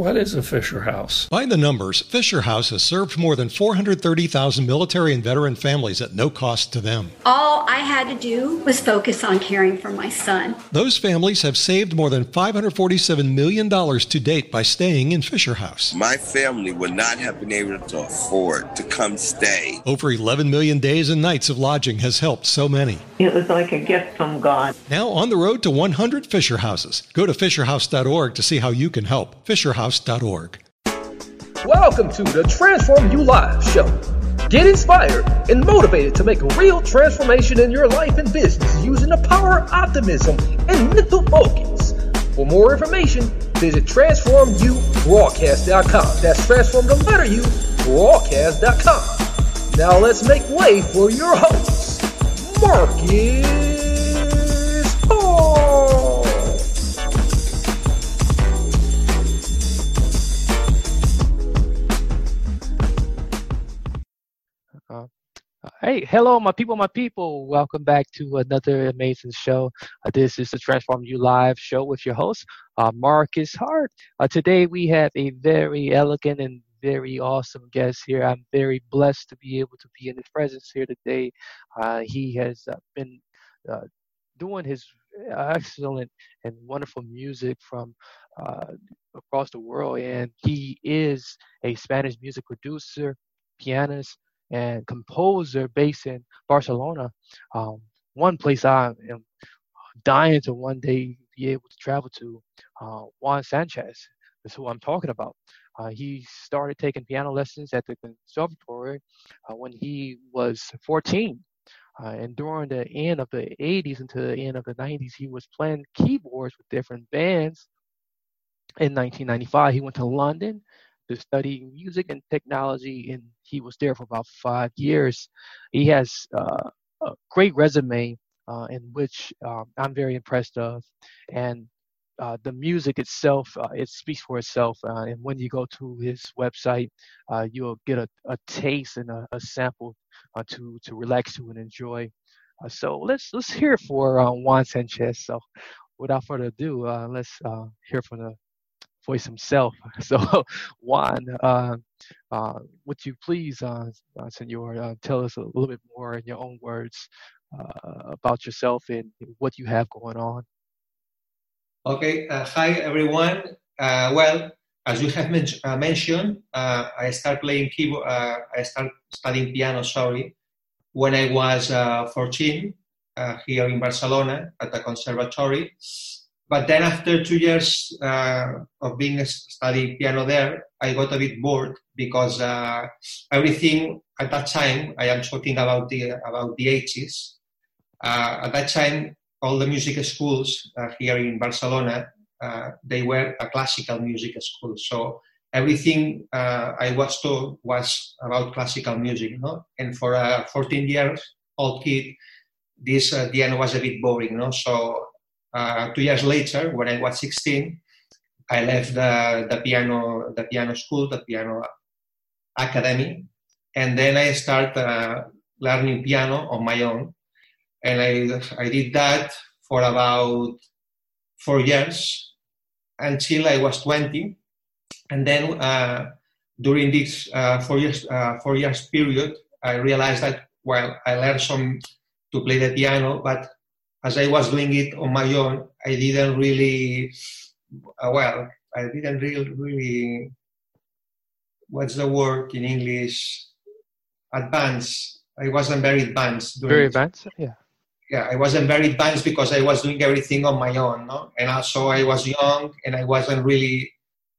What is a Fisher House? By the numbers, Fisher House has served more than 430,000 military and veteran families at no cost to them. All I had to do was focus on caring for my son. Those families have saved more than $547 million to date by staying in Fisher House. My family would not have been able to afford to come stay. Over 11 million days and nights of lodging has helped so many. It was like a gift from God. Now on the road to 100 Fisher Houses. Go to fisherhouse.org to see how you can help. Welcome to the Transform You Live show. Get inspired and motivated to make a real transformation in your life and business using the power of optimism and mental focus. For more information, visit transformubroadcast.com. That's transform the letter U broadcast.com. Now let's make way for your host, Marcus Hey, hello, my people, my people. Welcome back to another amazing show. Uh, this is the Transform You Live show with your host, uh, Marcus Hart. Uh, today we have a very elegant and very awesome guest here. I'm very blessed to be able to be in his presence here today. Uh, he has uh, been uh, doing his excellent and wonderful music from across the world, and he is a Spanish music producer, pianist, and composer based in Barcelona. Um, one place I am dying to one day be able to travel to, uh, Juan Sanchez is who I'm talking about. Uh, he started taking piano lessons at the conservatory uh, when he was 14. Uh, and during the end of the 80s into the end of the 90s, he was playing keyboards with different bands. In 1995, he went to London to study music and technology, and he was there for about five years. He has uh, a great resume uh, in which um, I'm very impressed of, and uh, the music itself uh, it speaks for itself. Uh, and when you go to his website, uh, you'll get a, a taste and a, a sample to to relax to and enjoy. so let's let's hear for Juan Sanchez. So without further ado, let's hear from the voice himself. So, Juan, uh, uh, would you please, uh, uh Senor, uh, tell us a little bit more in your own words uh, about yourself and what you have going on? Okay. hi, everyone. well, as you have men- mentioned, I started playing keyboard. I started studying piano. Sorry, when I was 14 here in Barcelona at the conservatory but then after two years uh, of being studying piano there, I got a bit bored because uh, everything at that time, I am talking about the about the 80s. Uh, at that time, all the music schools uh, here in Barcelona, uh, they were a classical music school. So everything uh, I was taught was about classical music. No? And for a 14 years old kid, this uh, the end was a bit boring. No? So uh, two years later, when I was 16, I left the, the piano the piano school, the piano academy, and then I started uh, learning piano on my own. And I, I did that for about four years until I was 20. And then uh, during this uh, four years uh, four years period, I realized that well, I learned some to play the piano, but as I was doing it on my own, I didn't really, uh, well, I didn't really, really, what's the word in English? Advanced. I wasn't very advanced. Very advanced, yeah. Yeah, I wasn't very advanced because I was doing everything on my own, no? And also I was young and I wasn't really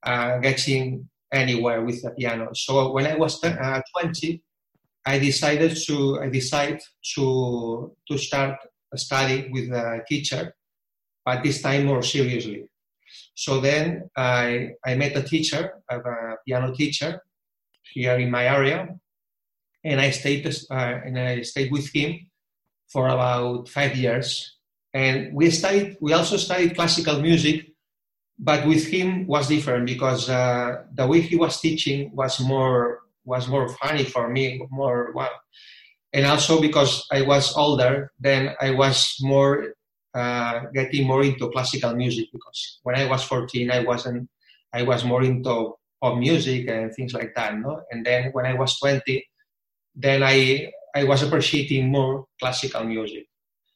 uh, getting anywhere with the piano. So when I was uh, 20, I decided to I decided to to start study with a teacher, but this time more seriously. So then I, I met a teacher, a piano teacher here in my area, and I stayed uh, and I stayed with him for about five years. And we studied. We also studied classical music, but with him was different because uh, the way he was teaching was more was more funny for me, more well, and also because I was older, then I was more uh, getting more into classical music because when I was 14, I wasn't I was more into pop music and things like that. No? And then when I was 20, then I, I was appreciating more classical music.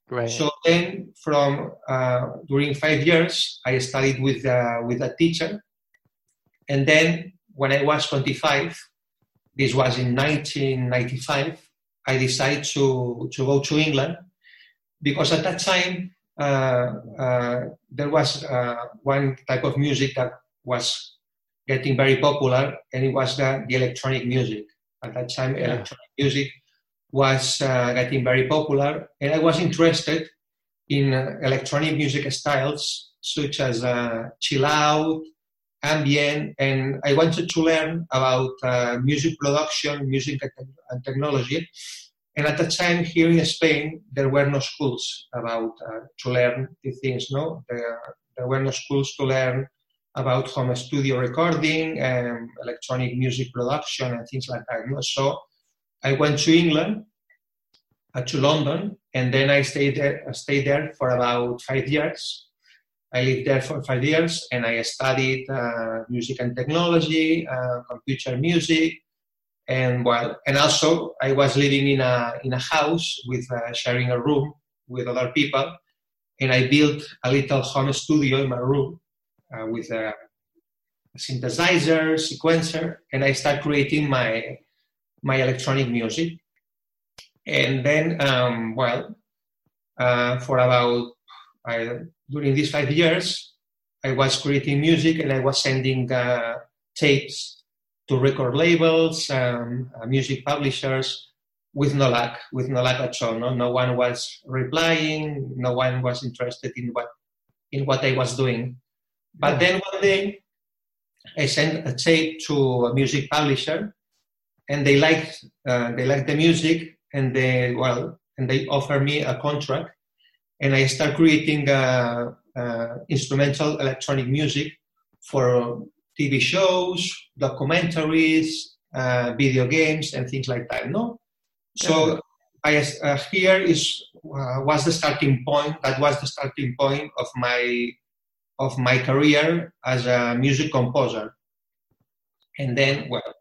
Right. So then, from uh, during five years, I studied with uh, with a teacher, and then when I was 25, this was in 1995, I decided to to go to England because at that time uh, uh, there was uh, one type of music that was getting very popular, and it was the, the electronic music. At that time, Yeah. electronic music was uh, getting very popular, and I was interested in uh, electronic music styles such as uh, chill out, ambient, and I wanted to learn about uh, music production, music and technology. And at the time here in Spain, there were no schools about uh, to learn these things. No, there, there were no schools to learn about home studio recording and electronic music production and things like that. No? So I went to England, uh, to London, and then I stayed there, I stayed there for about five years. I lived there for five years, and I studied uh, music and technology, uh, computer music, and well, and also I was living in a in a house with uh, sharing a room with other people, and I built a little home studio in my room uh, with a synthesizer, sequencer, and I started creating my my electronic music. And then, um, well, uh, for about I, during these five years, I was creating music and I was sending uh, tapes to record labels, um, uh, music publishers, with no luck, with no luck at all. No, no one was replying. No one was interested in what in what I was doing. But then one day, I sent a tape to a music publisher, and they liked uh, they liked the music, and they well, and they offered me a contract, and I start creating uh, uh, instrumental electronic music for TV shows, documentaries, uh, video games, and things like that. No, so I uh, here is uh, was the starting point. That was the starting point of my of my career as a music composer. And then, well,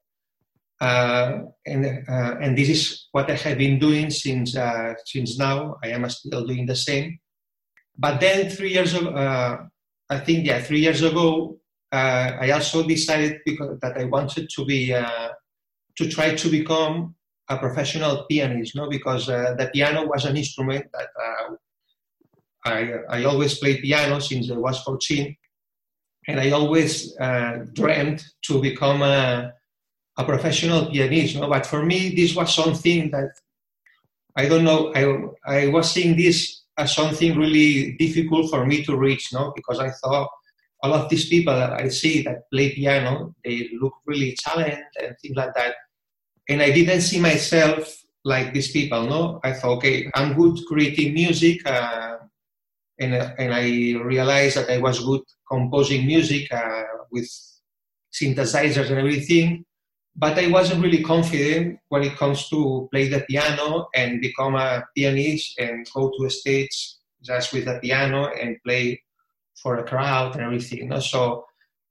uh, and uh, and this is what I have been doing since uh, since now. I am still doing the same. But then three years ago, uh, I think yeah, three years ago, uh, I also decided because that I wanted to be to try to become a professional pianist. No, because the piano was an instrument that I I always played piano since I was 14, and I always dreamed to become a a professional pianist. No? But for me, this was something that I don't know. I I was seeing this as something really difficult for me to reach. No, because I thought all of these people that I see that play piano, they look really talented and things like that. And I didn't see myself like these people. No, I thought, okay, I'm good creating music. Uh, and, and I realized that I was good composing music uh, with synthesizers and everything, but I wasn't really confident when it comes to play the piano and become a pianist and go to a stage just with the piano and play for a crowd and everything. You know? So,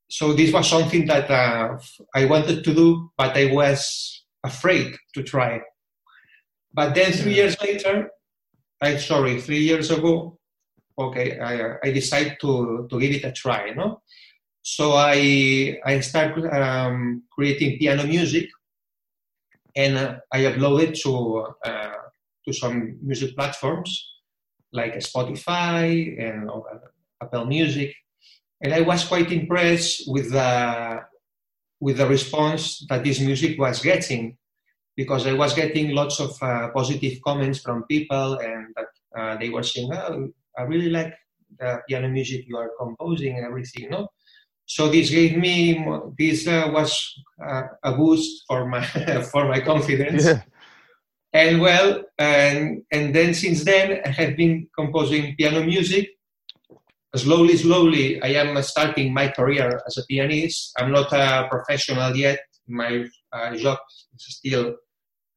so this was something that uh, I wanted to do, but I was afraid to try. But then three years later, I sorry, three years ago, okay, I, I decided to, to give it a try, you know? So I, I started um, creating piano music and uh, I uploaded to, uh, to some music platforms like Spotify and Apple Music. And I was quite impressed with the, with the response that this music was getting because I was getting lots of uh, positive comments from people and that uh, they were saying, oh, I really like the piano music you are composing and everything? So this gave me this uh, was uh, a boost for my for my confidence. Yeah. And well, and and then since then I have been composing piano music. Slowly, slowly, I am starting my career as a pianist. I'm not a professional yet. My uh, job is still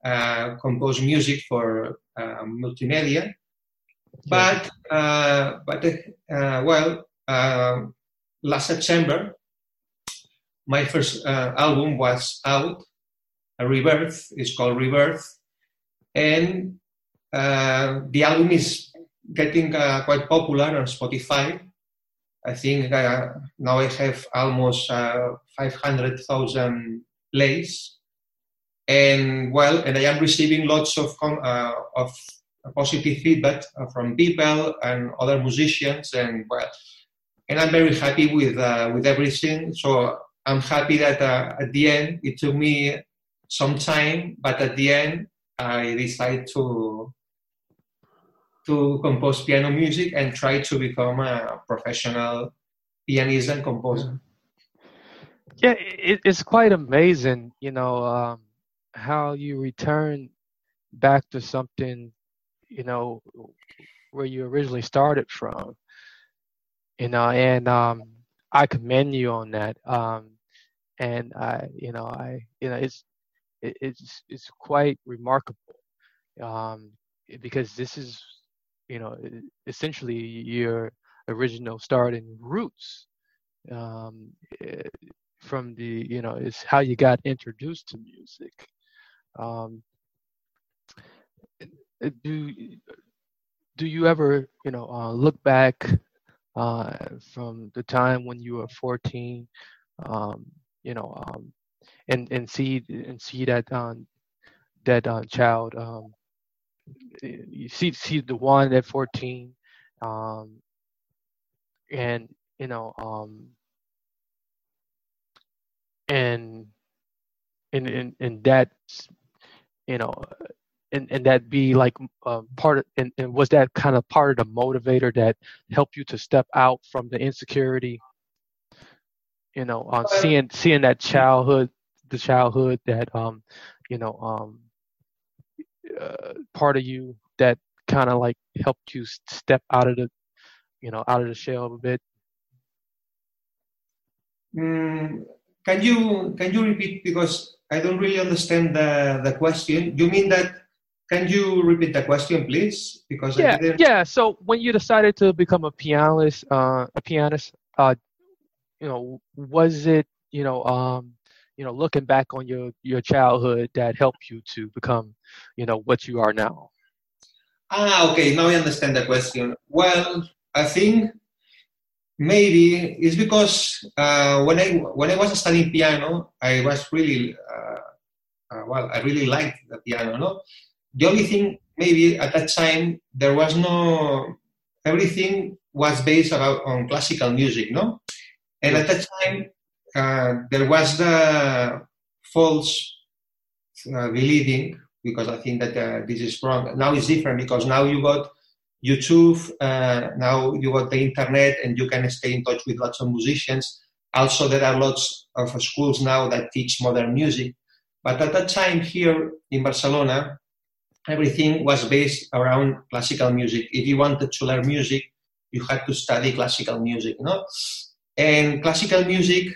uh, compose music for uh, multimedia. But uh, but uh, well, uh, last September my first uh, album was out, a Rebirth. It's called Rebirth, and uh, the album is getting uh, quite popular on Spotify. I think uh, now I have almost uh, 500,000 plays, and well, and I am receiving lots of uh, of positive feedback from people and other musicians, and well, and I'm very happy with uh, with everything. So I'm happy that uh, at the end it took me some time, but at the end I decided to to compose piano music and try to become a professional pianist and composer. Yeah, it, it's quite amazing, you know, um, how you return back to something, you know, where you originally started from, you know, and um, I commend you on that. Um, and I, you know, I, you know, it's, it, it's, it's quite remarkable, um, because this is you know, essentially your original starting roots um, from the, you know, is how you got introduced to music. Um, do do you ever, you know, uh, look back uh, from the time when you were 14, um, you know, um, and and see and see that um, that uh, child um, you see see the one at 14 um, and you know um, and and and, and that you know and, and that be like uh, part of and, and was that kind of part of the motivator that helped you to step out from the insecurity? You know on seeing seeing that childhood the childhood that um you know um uh, part of you that kind of like helped you step out of the you know out of the shell a bit? Mm, can you can you repeat? Because i don't really understand the the question. You mean that can you repeat the question please? Because yeah yeah so when you decided to become a pianist uh a pianist uh you know was it you know um you know looking back on your your childhood that helped you to become you know what you are now? Ah okay now i understand the question. Well i think maybe it's because uh, when i when i was studying piano i was really uh, uh, well i really liked the piano no the only thing maybe at that time there was no everything was based about on classical music no and at that time uh, there was the false uh, believing because I think that uh, this is wrong. Now it's different because now you got YouTube, uh, now you got the internet, and you can stay in touch with lots of musicians. Also, there are lots of schools now that teach modern music. But at that time here in Barcelona, everything was based around classical music. If you wanted to learn music, you had to study classical music, no? And classical music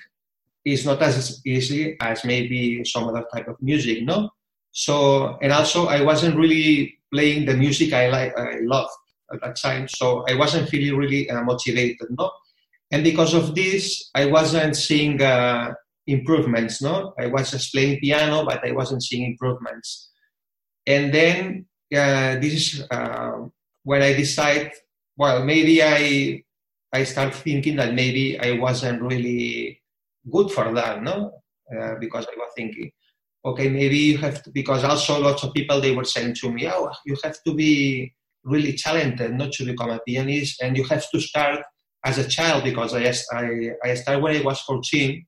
is not as easy as maybe some other type of music, no? So, and also I wasn't really playing the music I like, I loved at that time, so I wasn't feeling really uh, motivated, no? And because of this, I wasn't seeing uh, improvements, no? I was just playing piano, but I wasn't seeing improvements. And then uh, this is uh, when I decide, well, maybe I I start thinking that maybe I wasn't really good for that, no? Uh, because I was thinking, okay, maybe you have to, because also lots of people they were saying to me, oh, you have to be really talented not to become a pianist, and you have to start as a child because I I, I started when I was 14,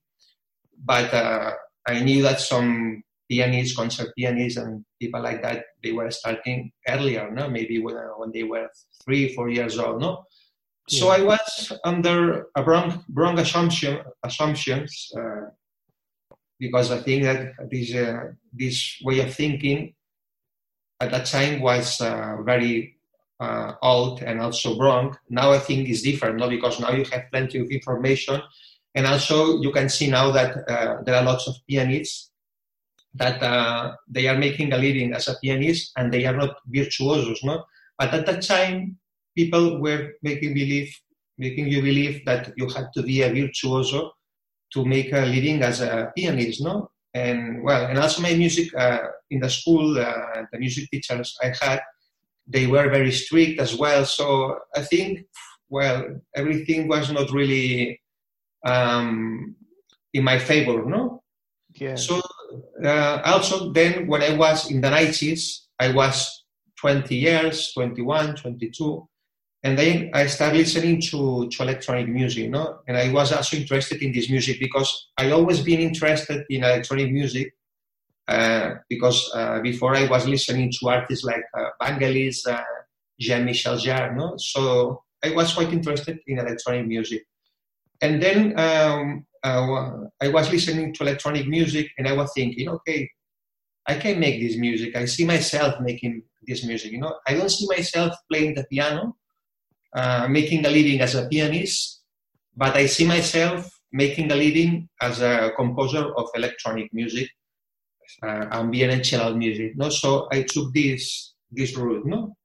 but uh, I knew that some pianists, concert pianists, and people like that they were starting earlier, no? Maybe when, when they were three, four years old, no? So I was under a wrong, wrong assumption, assumptions uh, because I think that this, uh, this way of thinking at that time was uh, very uh, old and also wrong. Now I think it's different, no? because now you have plenty of information and also you can see now that uh, there are lots of pianists that uh, they are making a living as a pianist and they are not virtuosos, no? But at that time, people were making believe, making you believe that you had to be a virtuoso to make a living as a pianist, no? And well, and also my music uh, in the school, uh, the music teachers I had, they were very strict as well. So I think, well, everything was not really um, in my favor, no? Yeah. So uh, also then when I was in the 90s, I was 20 years, 21, 22, and then I started listening to, to electronic music, no? And I was also interested in this music because I always been interested in electronic music uh, because uh, before I was listening to artists like uh, Vangelis, uh, Jean-Michel Jarre, no? So I was quite interested in electronic music. And then um, I was listening to electronic music and I was thinking, okay, I can make this music. I see myself making this music. You know, I don't see myself playing the piano, uh, making a living as a pianist, but I see myself making a living as a composer of electronic music, uh, ambient and chill music. No, so I took this this route. No,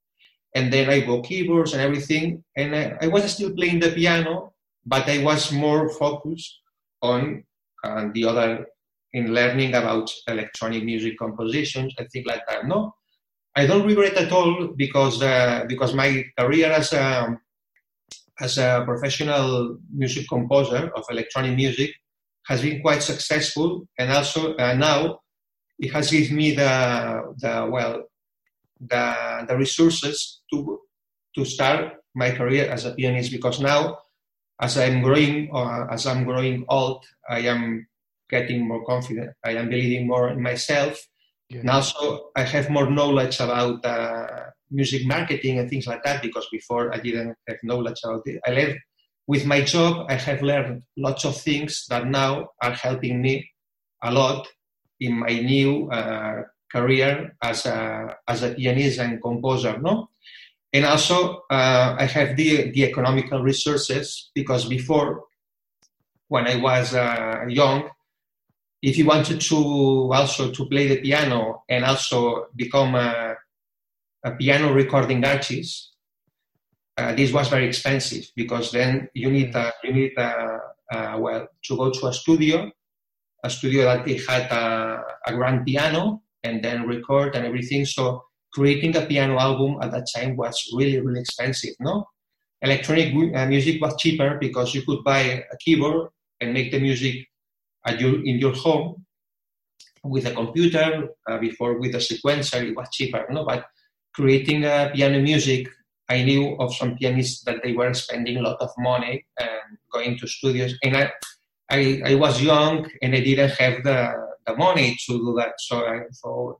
and then I bought keyboards and everything, and I, I was still playing the piano, but I was more focused on uh, the other in learning about electronic music compositions and things like that. No, I don't regret at all because uh, because my career as a as a professional music composer of electronic music has been quite successful, and also uh, now it has given me the the well the the resources to to start my career as a pianist because now as I'm growing or as I'm growing old, I am getting more confident. I am believing more in myself. Yeah. And also, I have more knowledge about uh, music marketing and things like that because before I didn't have knowledge about it. I learned with my job, I have learned lots of things that now are helping me a lot in my new uh, career as a, as a pianist and composer. No? And also, uh, I have the, the economical resources because before, when I was uh, young, if you wanted to also to play the piano and also become a, a piano recording artist, uh, this was very expensive because then you need uh, you need uh, uh, well to go to a studio, a studio that had a, a grand piano and then record and everything. So creating a piano album at that time was really really expensive. No, electronic uh, music was cheaper because you could buy a keyboard and make the music at your, in your home with a computer uh, before with a sequencer it was cheaper no but creating a piano music i knew of some pianists that they were spending a lot of money and going to studios and i i, I was young and i didn't have the, the money to do that so i thought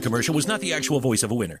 commercial was not the actual voice of a winner.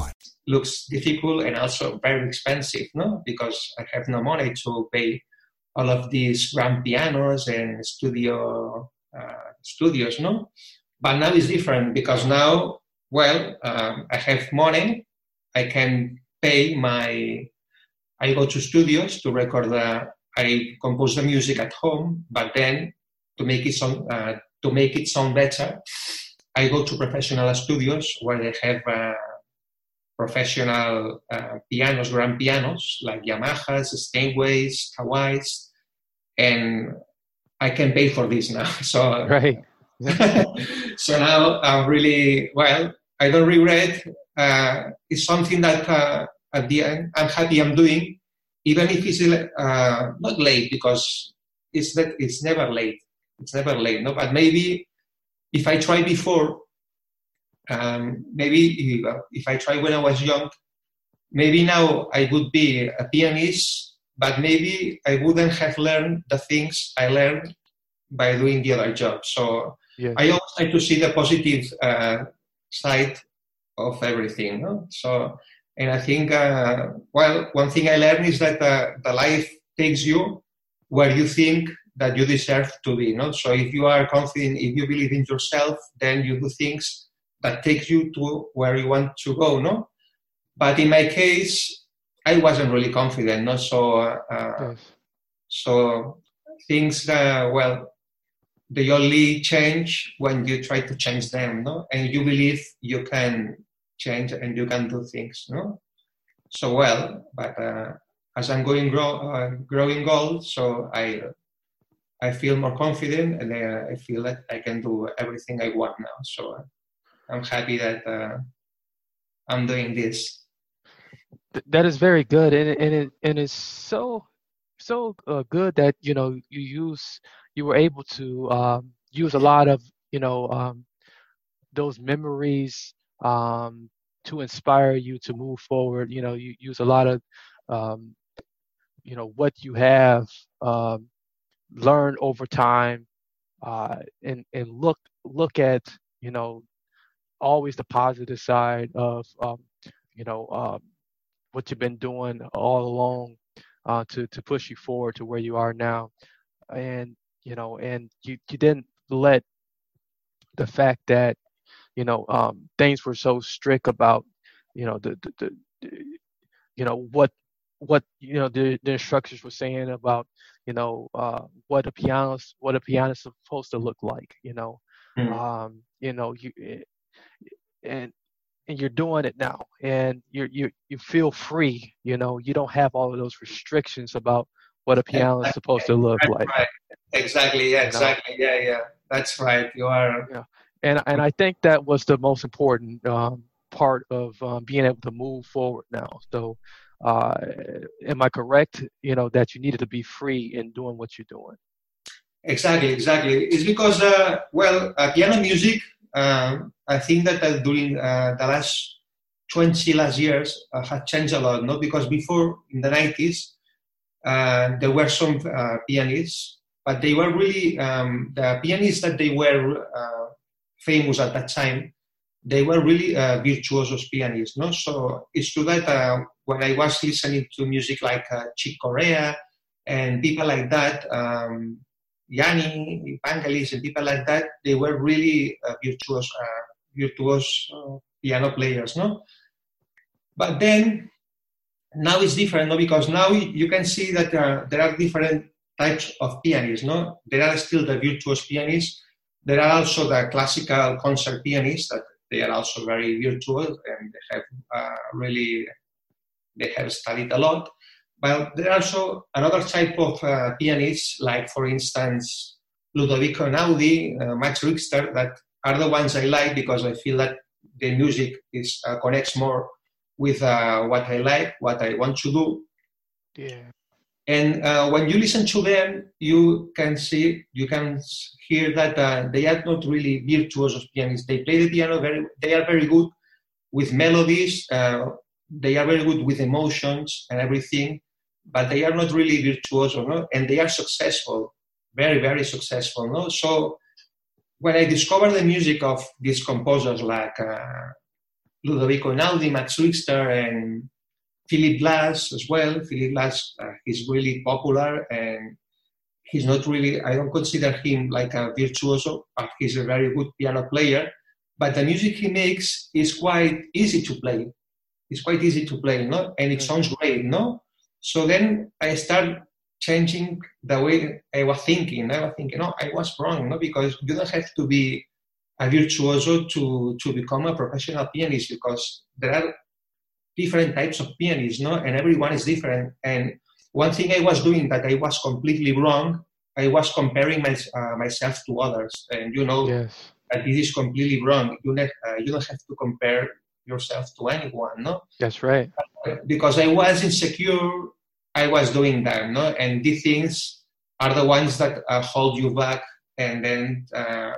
Looks difficult and also very expensive, no? Because I have no money to pay all of these grand pianos and studio uh, studios, no? But now it's different because now, well, um, I have money. I can pay my. I go to studios to record the. I compose the music at home, but then to make it sound uh, to make it sound better, I go to professional studios where they have uh, professional uh, pianos, grand pianos like Yamahas, Steinways, Kawais, and I can pay for this now. So right. so now I'm really well. I don't regret. Uh, it's something that uh, at the end I'm happy I'm doing, even if it's uh, not late because it's that it's never late it's never late. No, but maybe if I tried before, um, maybe if, if I tried when I was young, maybe now I would be a pianist, but maybe I wouldn't have learned the things I learned by doing the other job. So Yes. I always try to see the positive uh, side of everything. No? So, and I think, uh, well, one thing I learned is that uh, the life takes you where you think that you deserve to be. No? So if you are confident, if you believe in yourself, then you do things that take you to where you want to go. No, but in my case, I wasn't really confident. No, so uh, Yes. so things uh, well they only change when you try to change them no and you believe you can change and you can do things no so well but uh, as i'm going grow, uh, growing old so i i feel more confident and uh, i feel that i can do everything i want now so uh, i'm happy that uh, i'm doing this that is very good, and and it and it's so so uh, good that you know you use you were able to um, use a lot of you know um, those memories um, to inspire you to move forward. You know, you use a lot of um, you know what you have um, learned over time, uh, and and look look at you know always the positive side of um, you know um, what you've been doing all along uh, to to push you forward to where you are now, and you know, and you you didn't let the fact that you know um, things were so strict about you know the, the, the, you know what what you know the, the instructors were saying about you know uh, what a pianist what a pianist is supposed to look like you know Mm. um, you know you eh, and and you're doing it now and you you you feel free you know you don't have all of those restrictions about what a piano is supposed to look That's like. right. exactly yeah You know? exactly yeah yeah. That's right you are. Yeah. And and i think that was the most important um, part of um, being able to move forward now. So uh, am i correct you know that you needed to be free in doing what you're doing? Exactly, exactly. It's because, uh, well, uh, piano music, I think that uh, during uh, the last 20 last years uh, changed a lot, no? Because before, in the 90s, uh, there were some uh, pianists, but they were really, um, the pianists that they were uh, famous at that time, they were really virtuosos pianists, no? So it's true that when I was listening to music like Chick Corea and people like that, um, Yanni, Vangelis, and people like that, they were really uh, virtuous, uh, virtuous uh, piano players, no? But then now it's different, no? Because now you can see that uh, there are different types of pianists, no? There are still the virtuous pianists. There are also the classical concert pianists that they are also very virtuous and they have uh, really they have studied a lot. But there are also another type of uh, pianists, like for instance Ludovico Einaudi, uh, Max Richter, that are the ones I like because I feel that the music is uh, connects more with uh, what I like, what I want to do. yeah And uh, when you listen to them, you can see, you can hear that uh, they are not really virtuosos pianists. They play the piano very, they are very good with melodies. Uh, they are very good with emotions and everything, but they are not really virtuoso, no? And they are successful, very, very successful, no? So when I discovered the music of these composers like uh, Ludovico Einaudi, Max Richter, and Philip Glass as well. Philip Glass uh, is really popular and he's not really, I don't consider him like a virtuoso, but he's a very good piano player. But the music he makes is quite easy to play. It's quite easy to play, no? And it sounds great, no? So then I start changing the way I was thinking. I was thinking, no, I was wrong, no? Because you don't have to be a virtuoso to, to become a professional pianist because there are different types of pianists, no? And everyone is different. And one thing I was doing that I was completely wrong, I was comparing my, uh, myself to others. And you know yes that this is completely wrong. You, ne- uh, you don't have to compare yourself to anyone, no? that's right Because I was insecure, I was doing that, no? And these things are the ones that uh, hold you back and then uh,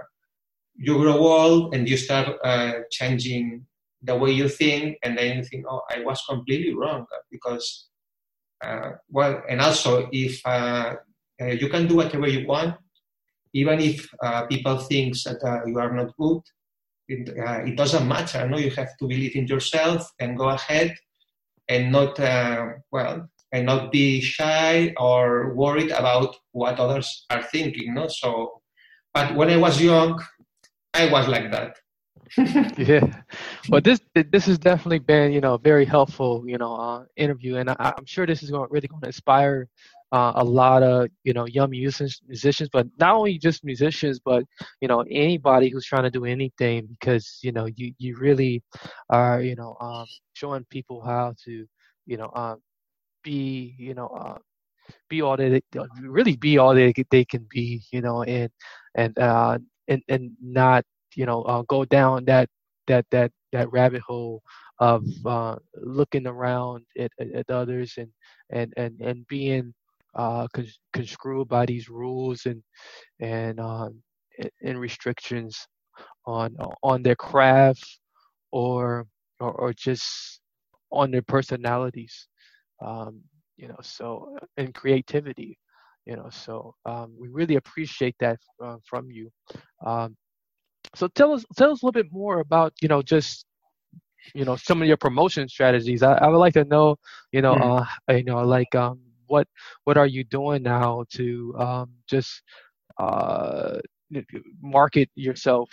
you grow old and you start uh, changing the way you think, and then you think, oh, I was completely wrong because, uh, well, and also if uh, uh, you can do whatever you want, even if uh, people think that uh, you are not good, it, it, doesn't matter. No, you have to believe in yourself and go ahead, and not well, and not be shy or worried about what others are thinking. No, so. But when I was young, I was like that. yeah, well, this this has definitely been you know a very helpful you know uh, interview, and I, am sure this is going really going to inspire uh, a lot of you know young musicians, musicians, but not only just musicians, but you know anybody who's trying to do anything because you know you you really are you know um, showing people how to you know uh, be you know uh, be all that they, really be all they they can be you know and and uh and and not you know uh, go down that that that that rabbit hole of uh, looking around at, at others and and and and being uh, conscried by these rules and and um, and restrictions on on their craft or or, or just on their personalities um, you know so and creativity you know so um, we really appreciate that uh, from you um, so tell us tell us a little bit more about you know just you know some of your promotion strategies. I, I would like to know you know mm. uh, you know like um what what are you doing now to um just uh market yourself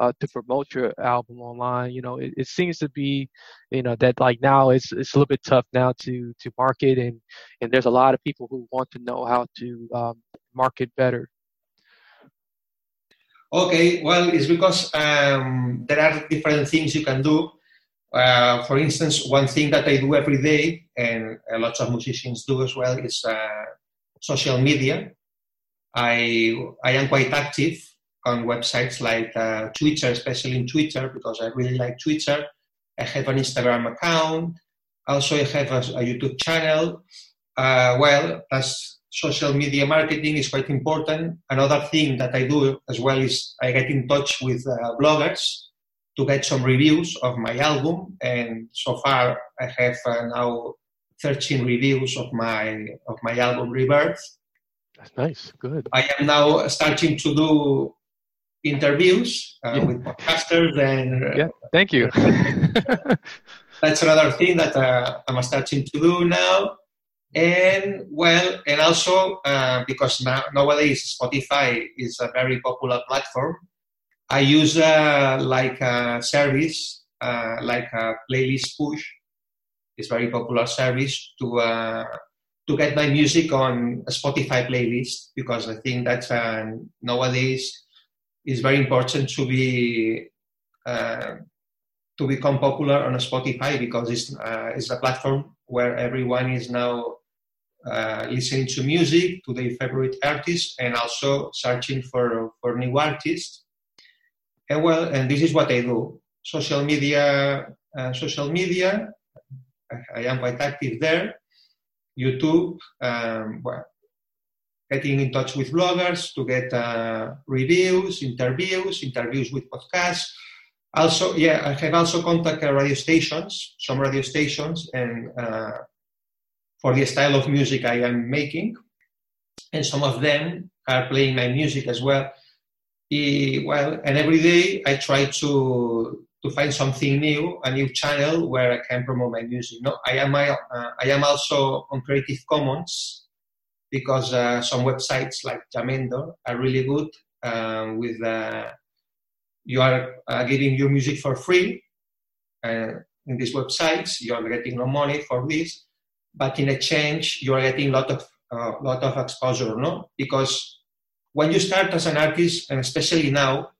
uh, to promote your album online. You know, it, it, seems to be, you know, that like now it's it's a little bit tough now to to market, and and there's a lot of people who want to know how to um, market better. Okay, well, it's because um, there are different things you can do. Uh, for instance, one thing that I do every day, and lots of musicians do as well, is uh, social media. I I am quite active on websites like uh, Twitter, especially in Twitter, because I really like Twitter. I have an Instagram account. Also, I have a, a YouTube channel. Uh, well, as social media marketing is quite important. Another thing that I do as well is I get in touch with uh, bloggers to get some reviews of my album. And so far, I have uh, now 13 reviews of my of my album Rebirth. That's nice. Good. I am now starting to do interviews uh, yeah. with podcasters and uh, yeah. Thank you. that's another thing that uh, I'm starting to do now and well, and also uh, because now, nowadays Spotify is a very popular platform, I use uh, like a service uh, like a playlist push. It's very popular service to uh, to get my music on a Spotify playlist because I think that uh, nowadays it's very important to be uh, to become popular on Spotify because it's it's a platform where everyone is now uh, listening to music, to their favorite artists, and also searching for, for new artists. And well, and this is what I do. Social media, uh, social media. I am quite active there. YouTube, um, well, getting in touch with bloggers to get uh, reviews, interviews, interviews with podcasts. Also, yeah, I have also contacted radio stations, some radio stations, and uh, for the style of music I am making, and some of them are playing my music as well. Well, and every day I try to to find something new, a new channel where I can promote my music. No, I am uh, I am also on Creative Commons because uh, some websites like Jamendo are really good uh, with uh, you are uh, giving your music for free uh, in these websites. You are getting no money for this, but in exchange you are getting a lot of uh, lot of exposure, no? Because when you start as an artist, and especially now,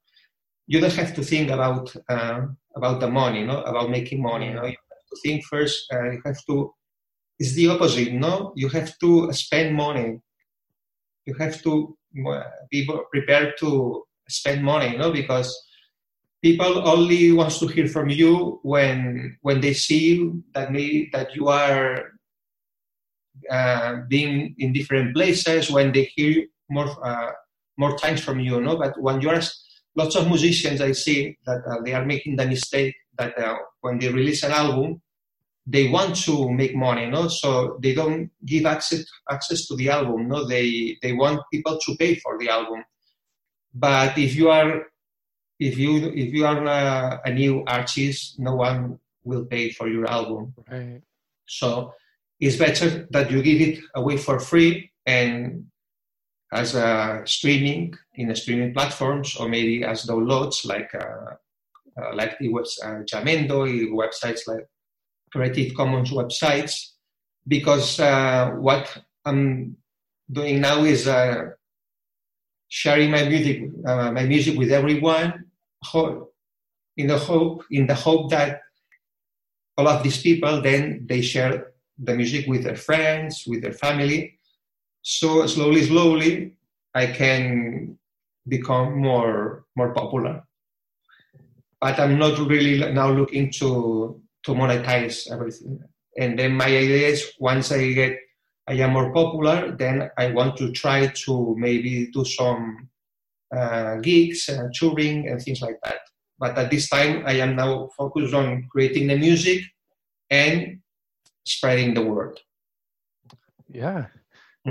you don't have to think about uh, about the money, no? About making money, no? You have to think first. Uh, you have to. It's the opposite, no? You have to spend money. You have to uh, be prepared to spend money, no? Because people only wants to hear from you when when they see that me that you are uh, being in different places, when they hear more uh, more times from you, no? But when you're lots of musicians, I see that uh, they are making the mistake that uh, when they release an album, they want to make money, no? So they don't give access access to the album, no? They they want people to pay for the album. But if you are if you if you are a, a new artist, no one will pay for your album. Right. So it's better that you give it away for free and as a streaming in streaming platforms or maybe as downloads like uh, uh, like the web, uh, Jamendo, websites like Creative Commons websites, because uh, what I'm doing now is sharing my music my music with everyone in the hope in the hope that all of these people then they share the music with their friends with their family so slowly slowly i can become more more popular. But i'm not really now looking to to monetize everything. And then my idea is once i get i am more popular then i want to try to maybe do some uh, gigs and touring and things like that. But at this time i am now focused on creating the music and spreading the word. Yeah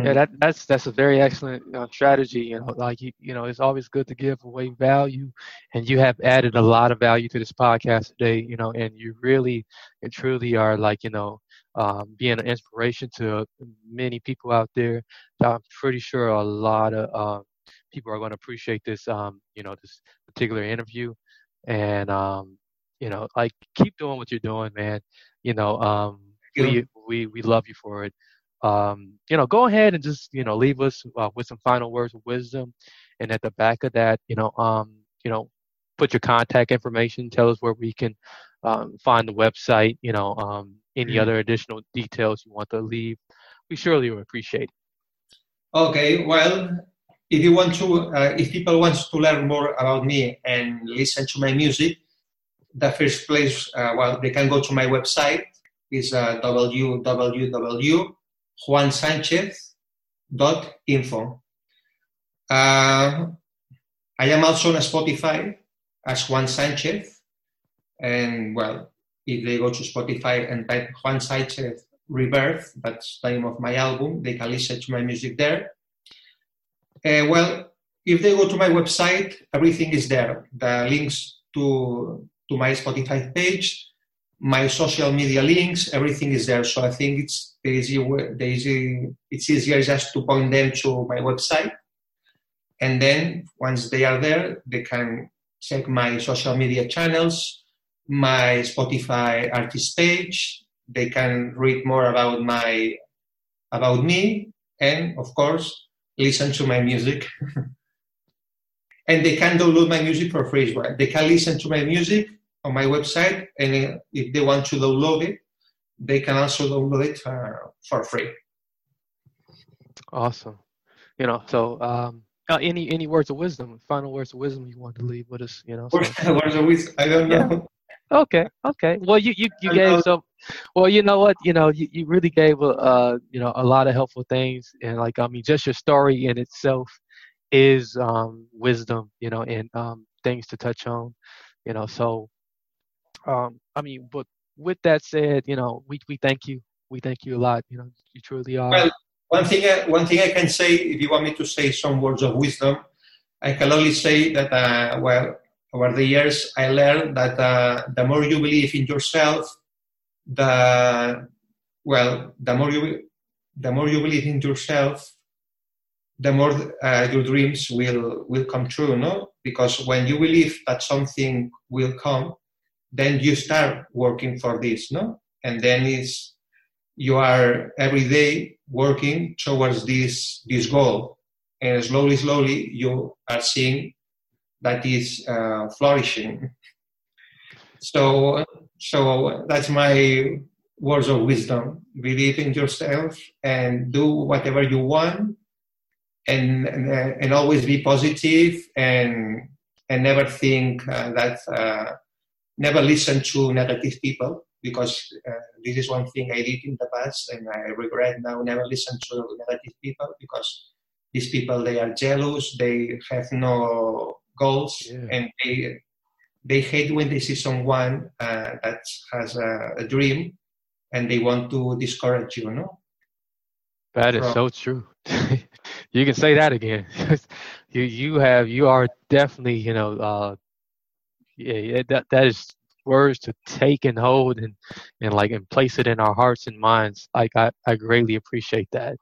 yeah that that's that's a very excellent uh, strategy you know like you, you know it's always good to give away value and you have added a lot of value to this podcast today you know and you really and truly are like you know um, being an inspiration to many people out there. I'm pretty sure a lot of uh, people are going to appreciate this um, you know this particular interview. And um, you know like keep doing what you're doing man. You know um, we we we love you for it um, you know, go ahead and just you know leave us uh, with some final words of wisdom, and at the back of that, you know, um, you know, put your contact information. Tell us where we can um, find the website. You know, um, any Mm-hmm. other additional details you want to leave. We surely will appreciate it. Okay, well, if you want to, uh, if people want to learn more about me and listen to my music, the first place, uh, well, they can go to my website. is uh, www.juansanchez.info. Uh, I am also on Spotify as Juan Sanchez, and well, if they go to Spotify and type Juan Sanchez Rebirth, that's the name of my album, they can listen to my music there. Uh, well, if they go to my website, everything is there. The links to to my Spotify page, my social media links, everything is there. So I think it's the easy, the easy it's easier just to point them to my website, and then once they are there, they can check my social media channels, my Spotify artist page. They can read more about my about me, and of course, listen to my music. and they can download my music for free. They can listen to my music on my website, and if they want to download it, they can also download it uh, for free. Awesome. You know, so um, uh, any any words of wisdom, final words of wisdom you want to leave with us? You know. so- Words of wisdom, I don't know. Okay, okay. Well, you you, you gave some. Well, you know what? You know, you, you really gave a uh, you know a lot of helpful things, and like I mean, just your story in itself is um, wisdom, you know, and um, things to touch on, you know. So, um, I mean, but with that said, you know, we we thank you. We thank you a lot. You know, you truly are. Well, one thing, I, one thing I can say, if you want me to say some words of wisdom, I can only say that, uh, well, over the years, I learned that uh, the more you believe in yourself, the well, the more you the more you believe in yourself, the more uh, your dreams will will come true. No, because when you believe that something will come, then you start working for this. No, and then it's you are every day working towards this this goal. And slowly slowly you are seeing that is uh, flourishing. So so that's my words of wisdom. Believe in yourself and do whatever you want and and, uh, and always be positive and and never think uh, that uh, never listen to negative people because uh, this is one thing I did in the past and I regret now never listen to negative people because these people they are jealous, they have no goals, Yeah. and they they hate when they see someone uh, that has a, a dream and they want to discourage you. No, That is Bro. so true. you can say that again. you you have you are definitely you know uh yeah, that that is words to take and hold and and like and place it in our hearts and minds. Like I I greatly appreciate that.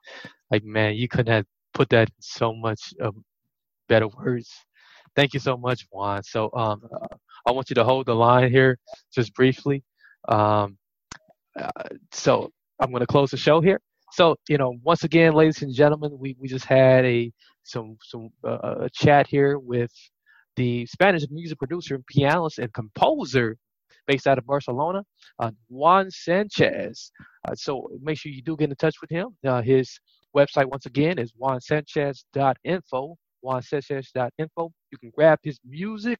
Like man, you couldn't have put that in so much of better words. Thank you so much, Juan. So um I want you to hold the line here just briefly. Um uh, so I'm going to close the show here. So, you know, once again, ladies and gentlemen, we, we just had a some some uh, a chat here with the Spanish music producer, pianist, and composer based out of Barcelona, uh, Juan Sanchez. Uh, so make sure you do get in touch with him. Uh, his website, once again, is juansanchez.info. juansanchez.info. You can grab his music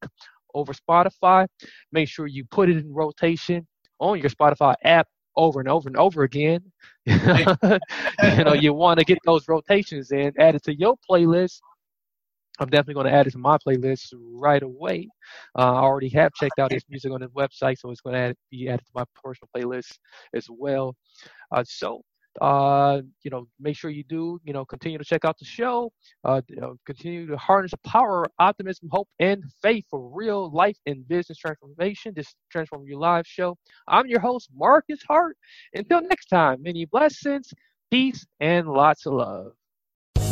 over Spotify. Make sure you put it in rotation on your Spotify app over and over and over again. you know, you want to get those rotations in, add it to your playlist. I'm definitely going to add it to my playlist right away. Uh, I already have checked out his music on his website, so it's going to add, be added to my personal playlist as well. Uh, so, uh, you know, make sure you do, you know, continue to check out the show. Uh, know, continue to harness the power, optimism, hope, and faith for real life and business transformation. This Transform Your Live show. I'm your host, Marcus Hart. Until next time, many blessings, peace, and lots of love.